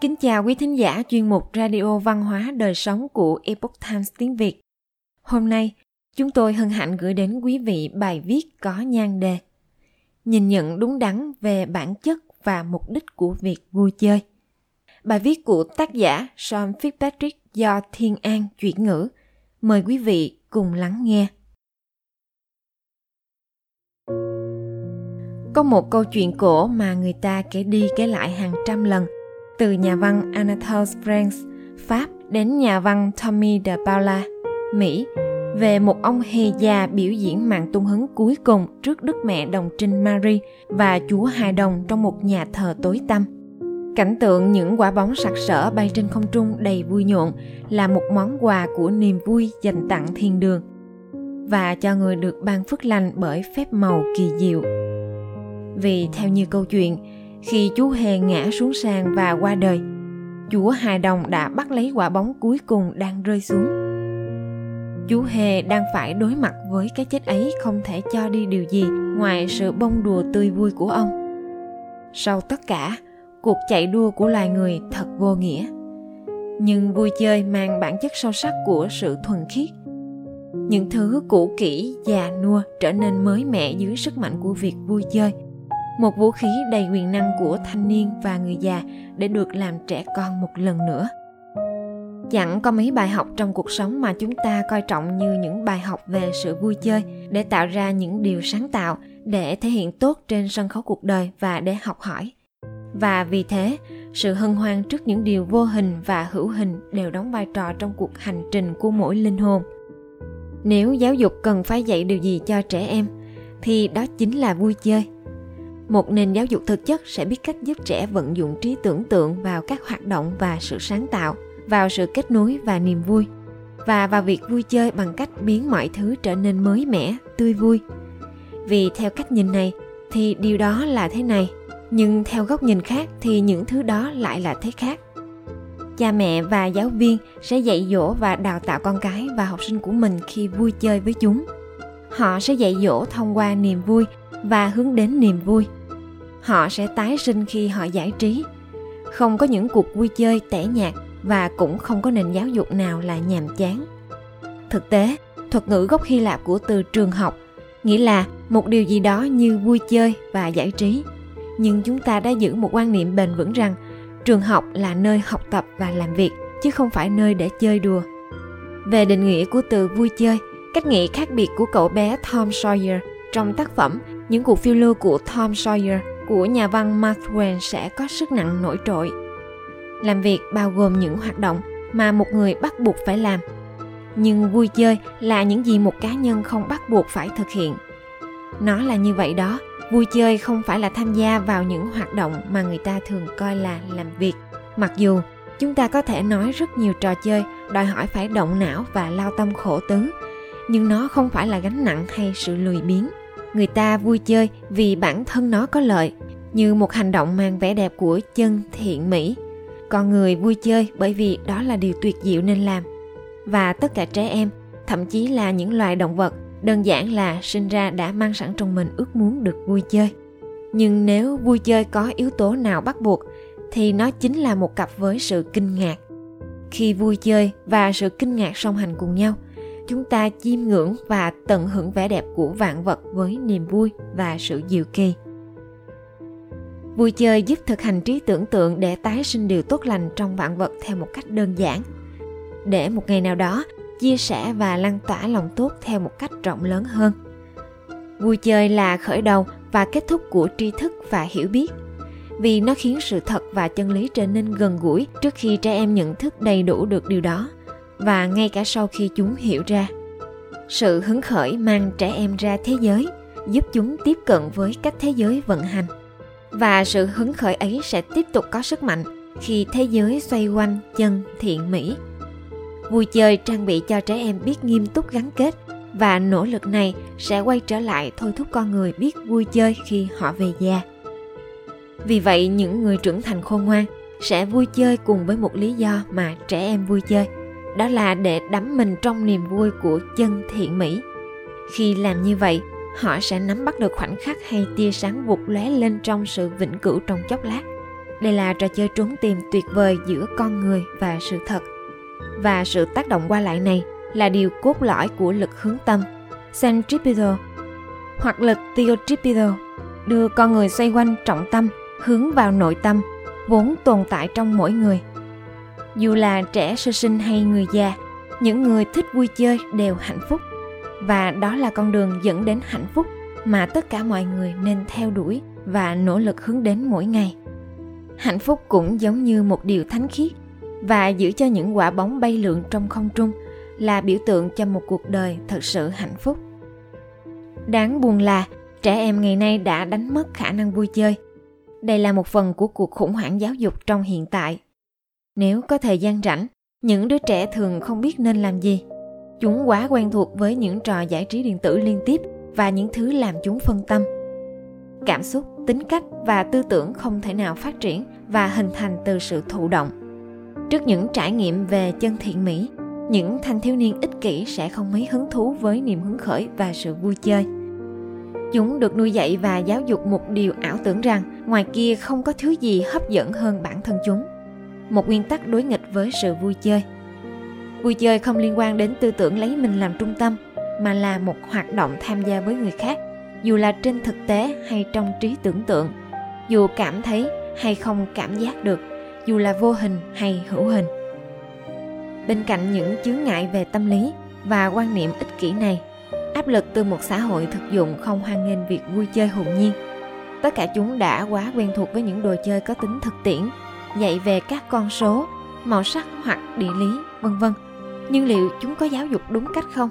Kính chào quý thính giả chuyên mục Radio Văn hóa Đời Sống của Epoch Times tiếng Việt. Hôm nay, chúng tôi hân hạnh gửi đến quý vị bài viết có nhan đề Nhìn nhận đúng đắn về bản chất và mục đích của việc vui chơi. Bài viết của tác giả Sean Fitzpatrick do Thiên An chuyển ngữ. Mời quý vị cùng lắng nghe. Có một câu chuyện cổ mà người ta kể đi kể lại hàng trăm lần, từ nhà văn Anatole France, Pháp đến nhà văn Tommy de Paula, Mỹ, về một ông hề già biểu diễn màn tung hứng cuối cùng trước Đức Mẹ Đồng Trinh Marie và Chúa Hài Đồng trong một nhà thờ tối tăm. Cảnh tượng những quả bóng sặc sỡ bay trên không trung đầy vui nhộn là một món quà của niềm vui dành tặng thiên đường và cho người được ban phước lành bởi phép màu kỳ diệu. Vì theo như câu chuyện, khi chú Hề ngã xuống sàn và qua đời, chúa hài đồng đã bắt lấy quả bóng cuối cùng đang rơi xuống. Chú Hề đang phải đối mặt với cái chết ấy không thể cho đi điều gì ngoài sự bông đùa tươi vui của ông. Sau tất cả, cuộc chạy đua của loài người thật vô nghĩa. Nhưng vui chơi mang bản chất sâu sắc của sự thuần khiết. Những thứ cũ kỹ, già nua trở nên mới mẻ dưới sức mạnh của việc vui chơi – một vũ khí đầy quyền năng của thanh niên và người già để được làm trẻ con một lần nữa. Chẳng có mấy bài học trong cuộc sống mà chúng ta coi trọng như những bài học về sự vui chơi để tạo ra những điều sáng tạo, để thể hiện tốt trên sân khấu cuộc đời và để học hỏi. Và vì thế, sự hân hoan trước những điều vô hình và hữu hình đều đóng vai trò trong cuộc hành trình của mỗi linh hồn. Nếu giáo dục cần phải dạy điều gì cho trẻ em, thì đó chính là vui chơi một nền giáo dục thực chất sẽ biết cách giúp trẻ vận dụng trí tưởng tượng vào các hoạt động và sự sáng tạo, vào sự kết nối và niềm vui, và vào việc vui chơi bằng cách biến mọi thứ trở nên mới mẻ, tươi vui. Vì theo cách nhìn này, thì điều đó là thế này, nhưng theo góc nhìn khác thì những thứ đó lại là thế khác. Cha mẹ và giáo viên sẽ dạy dỗ và đào tạo con cái và học sinh của mình khi vui chơi với chúng. Họ sẽ dạy dỗ thông qua niềm vui và hướng đến niềm vui họ sẽ tái sinh khi họ giải trí. Không có những cuộc vui chơi tẻ nhạt và cũng không có nền giáo dục nào là nhàm chán. Thực tế, thuật ngữ gốc hy lạp của từ trường học nghĩa là một điều gì đó như vui chơi và giải trí. Nhưng chúng ta đã giữ một quan niệm bền vững rằng trường học là nơi học tập và làm việc, chứ không phải nơi để chơi đùa. Về định nghĩa của từ vui chơi, cách nghĩ khác biệt của cậu bé tom sawyer trong tác phẩm những cuộc phiêu lưu của tom sawyer của nhà văn Mark Twain sẽ có sức nặng nổi trội. Làm việc bao gồm những hoạt động mà một người bắt buộc phải làm. Nhưng vui chơi là những gì một cá nhân không bắt buộc phải thực hiện. Nó là như vậy đó, vui chơi không phải là tham gia vào những hoạt động mà người ta thường coi là làm việc. Mặc dù chúng ta có thể nói rất nhiều trò chơi đòi hỏi phải động não và lao tâm khổ tứ, nhưng nó không phải là gánh nặng hay sự lười biếng người ta vui chơi vì bản thân nó có lợi, như một hành động mang vẻ đẹp của chân thiện mỹ. Con người vui chơi bởi vì đó là điều tuyệt diệu nên làm. Và tất cả trẻ em, thậm chí là những loài động vật, đơn giản là sinh ra đã mang sẵn trong mình ước muốn được vui chơi. Nhưng nếu vui chơi có yếu tố nào bắt buộc, thì nó chính là một cặp với sự kinh ngạc. Khi vui chơi và sự kinh ngạc song hành cùng nhau chúng ta chiêm ngưỡng và tận hưởng vẻ đẹp của vạn vật với niềm vui và sự diệu kỳ vui chơi giúp thực hành trí tưởng tượng để tái sinh điều tốt lành trong vạn vật theo một cách đơn giản. Để một ngày nào đó, chia sẻ và lan tỏa lòng tốt theo một cách rộng lớn hơn. Vui chơi là khởi đầu và kết thúc của tri thức và hiểu biết. Vì nó khiến sự thật và chân lý trở nên gần gũi trước khi trẻ em nhận thức đầy đủ được điều đó và ngay cả sau khi chúng hiểu ra, sự hứng khởi mang trẻ em ra thế giới giúp chúng tiếp cận với cách thế giới vận hành. Và sự hứng khởi ấy sẽ tiếp tục có sức mạnh khi thế giới xoay quanh chân thiện mỹ. Vui chơi trang bị cho trẻ em biết nghiêm túc gắn kết và nỗ lực này sẽ quay trở lại thôi thúc con người biết vui chơi khi họ về già. Vì vậy, những người trưởng thành khôn ngoan sẽ vui chơi cùng với một lý do mà trẻ em vui chơi đó là để đắm mình trong niềm vui của chân thiện mỹ khi làm như vậy họ sẽ nắm bắt được khoảnh khắc hay tia sáng vụt lóe lên trong sự vĩnh cửu trong chốc lát đây là trò chơi trốn tìm tuyệt vời giữa con người và sự thật. Và sự tác động qua lại này là điều cốt lõi của lực hướng tâm, centripetal, hoặc lực theotripetal, đưa con người xoay quanh trọng tâm, hướng vào nội tâm, vốn tồn tại trong mỗi người. Dù là trẻ sơ sinh hay người già, những người thích vui chơi đều hạnh phúc. Và đó là con đường dẫn đến hạnh phúc mà tất cả mọi người nên theo đuổi và nỗ lực hướng đến mỗi ngày. Hạnh phúc cũng giống như một điều thánh khiết và giữ cho những quả bóng bay lượn trong không trung là biểu tượng cho một cuộc đời thật sự hạnh phúc. Đáng buồn là trẻ em ngày nay đã đánh mất khả năng vui chơi. Đây là một phần của cuộc khủng hoảng giáo dục trong hiện tại nếu có thời gian rảnh, những đứa trẻ thường không biết nên làm gì. Chúng quá quen thuộc với những trò giải trí điện tử liên tiếp và những thứ làm chúng phân tâm. Cảm xúc, tính cách và tư tưởng không thể nào phát triển và hình thành từ sự thụ động. Trước những trải nghiệm về chân thiện mỹ, những thanh thiếu niên ích kỷ sẽ không mấy hứng thú với niềm hứng khởi và sự vui chơi. Chúng được nuôi dạy và giáo dục một điều ảo tưởng rằng ngoài kia không có thứ gì hấp dẫn hơn bản thân chúng một nguyên tắc đối nghịch với sự vui chơi. Vui chơi không liên quan đến tư tưởng lấy mình làm trung tâm, mà là một hoạt động tham gia với người khác, dù là trên thực tế hay trong trí tưởng tượng. Dù cảm thấy hay không cảm giác được, dù là vô hình hay hữu hình. Bên cạnh những chướng ngại về tâm lý và quan niệm ích kỷ này, áp lực từ một xã hội thực dụng không hoan nghênh việc vui chơi hồn nhiên. Tất cả chúng đã quá quen thuộc với những đồ chơi có tính thực tiễn dạy về các con số màu sắc hoặc địa lý vân vân nhưng liệu chúng có giáo dục đúng cách không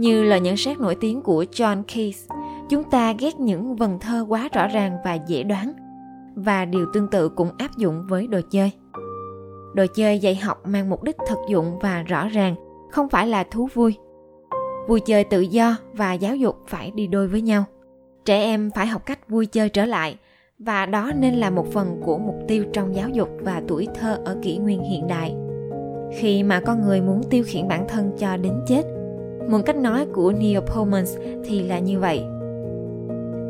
như lời nhận xét nổi tiếng của John Case, chúng ta ghét những vần thơ quá rõ ràng và dễ đoán. Và điều tương tự cũng áp dụng với đồ chơi. Đồ chơi dạy học mang mục đích thực dụng và rõ ràng, không phải là thú vui. Vui chơi tự do và giáo dục phải đi đôi với nhau. Trẻ em phải học cách vui chơi trở lại, và đó nên là một phần của mục tiêu trong giáo dục và tuổi thơ ở kỷ nguyên hiện đại. Khi mà con người muốn tiêu khiển bản thân cho đến chết, một cách nói của Neil Pullmans thì là như vậy.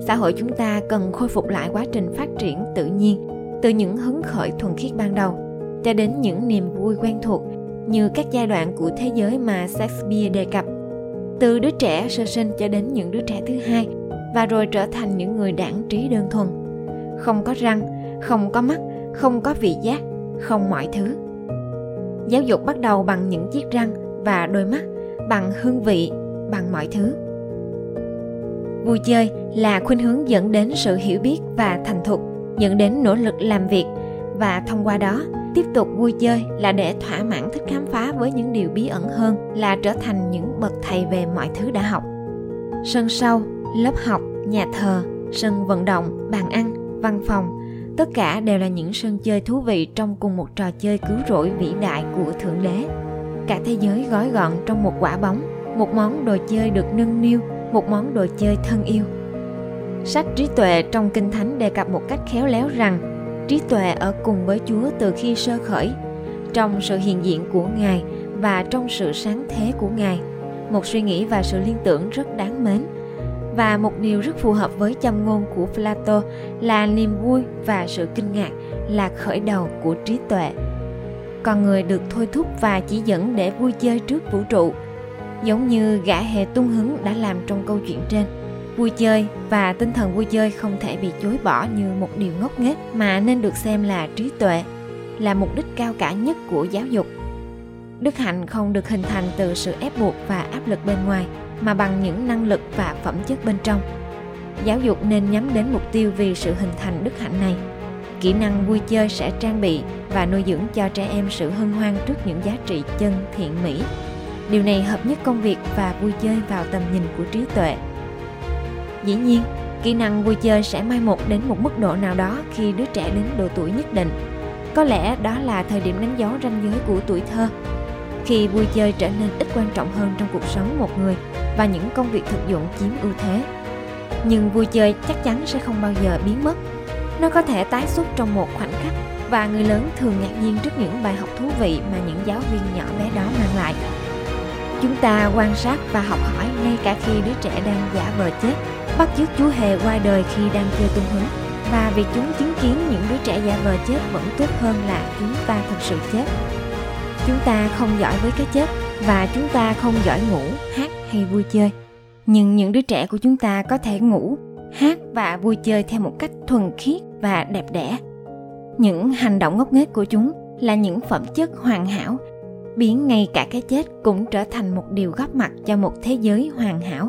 Xã hội chúng ta cần khôi phục lại quá trình phát triển tự nhiên từ những hứng khởi thuần khiết ban đầu cho đến những niềm vui quen thuộc như các giai đoạn của thế giới mà Shakespeare đề cập từ đứa trẻ sơ sinh cho đến những đứa trẻ thứ hai và rồi trở thành những người đảng trí đơn thuần không có răng, không có mắt, không có vị giác, không mọi thứ. Giáo dục bắt đầu bằng những chiếc răng và đôi mắt, bằng hương vị, bằng mọi thứ. Vui chơi là khuynh hướng dẫn đến sự hiểu biết và thành thục, dẫn đến nỗ lực làm việc. Và thông qua đó, tiếp tục vui chơi là để thỏa mãn thích khám phá với những điều bí ẩn hơn, là trở thành những bậc thầy về mọi thứ đã học. Sân sau, lớp học, nhà thờ, sân vận động, bàn ăn văn phòng. Tất cả đều là những sân chơi thú vị trong cùng một trò chơi cứu rỗi vĩ đại của thượng đế. Cả thế giới gói gọn trong một quả bóng, một món đồ chơi được nâng niu, một món đồ chơi thân yêu. Sách trí tuệ trong kinh thánh đề cập một cách khéo léo rằng, trí tuệ ở cùng với chúa từ khi sơ khởi. Trong sự hiện diện của ngài và trong sự sáng thế của ngài, một suy nghĩ và sự liên tưởng rất đáng mến và một điều rất phù hợp với châm ngôn của Plato là niềm vui và sự kinh ngạc là khởi đầu của trí tuệ. Con người được thôi thúc và chỉ dẫn để vui chơi trước vũ trụ, giống như gã hề tung hứng đã làm trong câu chuyện trên. Vui chơi và tinh thần vui chơi không thể bị chối bỏ như một điều ngốc nghếch mà nên được xem là trí tuệ, là mục đích cao cả nhất của giáo dục. Đức hạnh không được hình thành từ sự ép buộc và áp lực bên ngoài mà bằng những năng lực và phẩm chất bên trong. Giáo dục nên nhắm đến mục tiêu vì sự hình thành đức hạnh này. Kỹ năng vui chơi sẽ trang bị và nuôi dưỡng cho trẻ em sự hân hoan trước những giá trị chân thiện mỹ. Điều này hợp nhất công việc và vui chơi vào tầm nhìn của trí tuệ. Dĩ nhiên, kỹ năng vui chơi sẽ mai một đến một mức độ nào đó khi đứa trẻ đến độ tuổi nhất định. Có lẽ đó là thời điểm đánh dấu ranh giới của tuổi thơ. Khi vui chơi trở nên ít quan trọng hơn trong cuộc sống một người và những công việc thực dụng chiếm ưu thế. Nhưng vui chơi chắc chắn sẽ không bao giờ biến mất. Nó có thể tái xuất trong một khoảnh khắc và người lớn thường ngạc nhiên trước những bài học thú vị mà những giáo viên nhỏ bé đó mang lại. Chúng ta quan sát và học hỏi ngay cả khi đứa trẻ đang giả vờ chết, bắt chước chú hề qua đời khi đang chơi tung hứng. Và việc chúng chứng kiến những đứa trẻ giả vờ chết vẫn tốt hơn là chúng ta thực sự chết. Chúng ta không giỏi với cái chết và chúng ta không giỏi ngủ hát hay vui chơi. Nhưng những đứa trẻ của chúng ta có thể ngủ, hát và vui chơi theo một cách thuần khiết và đẹp đẽ. Những hành động ngốc nghếch của chúng là những phẩm chất hoàn hảo, biến ngay cả cái chết cũng trở thành một điều góp mặt cho một thế giới hoàn hảo.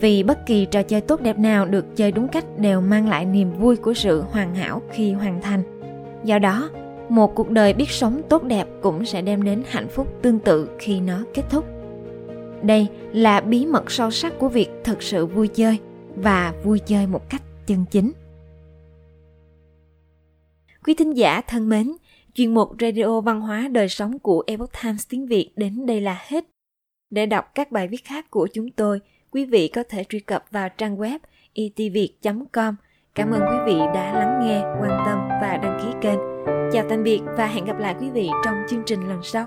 Vì bất kỳ trò chơi tốt đẹp nào được chơi đúng cách đều mang lại niềm vui của sự hoàn hảo khi hoàn thành. Do đó, một cuộc đời biết sống tốt đẹp cũng sẽ đem đến hạnh phúc tương tự khi nó kết thúc đây là bí mật sâu sắc của việc thực sự vui chơi và vui chơi một cách chân chính quý thính giả thân mến chuyên mục radio văn hóa đời sống của epoch times tiếng việt đến đây là hết để đọc các bài viết khác của chúng tôi quý vị có thể truy cập vào trang web e itviet.com. Cảm ơn quý vị đã lắng nghe, quan tâm và đăng ký kênh. Chào tạm biệt và hẹn gặp lại quý vị trong chương trình lần sau.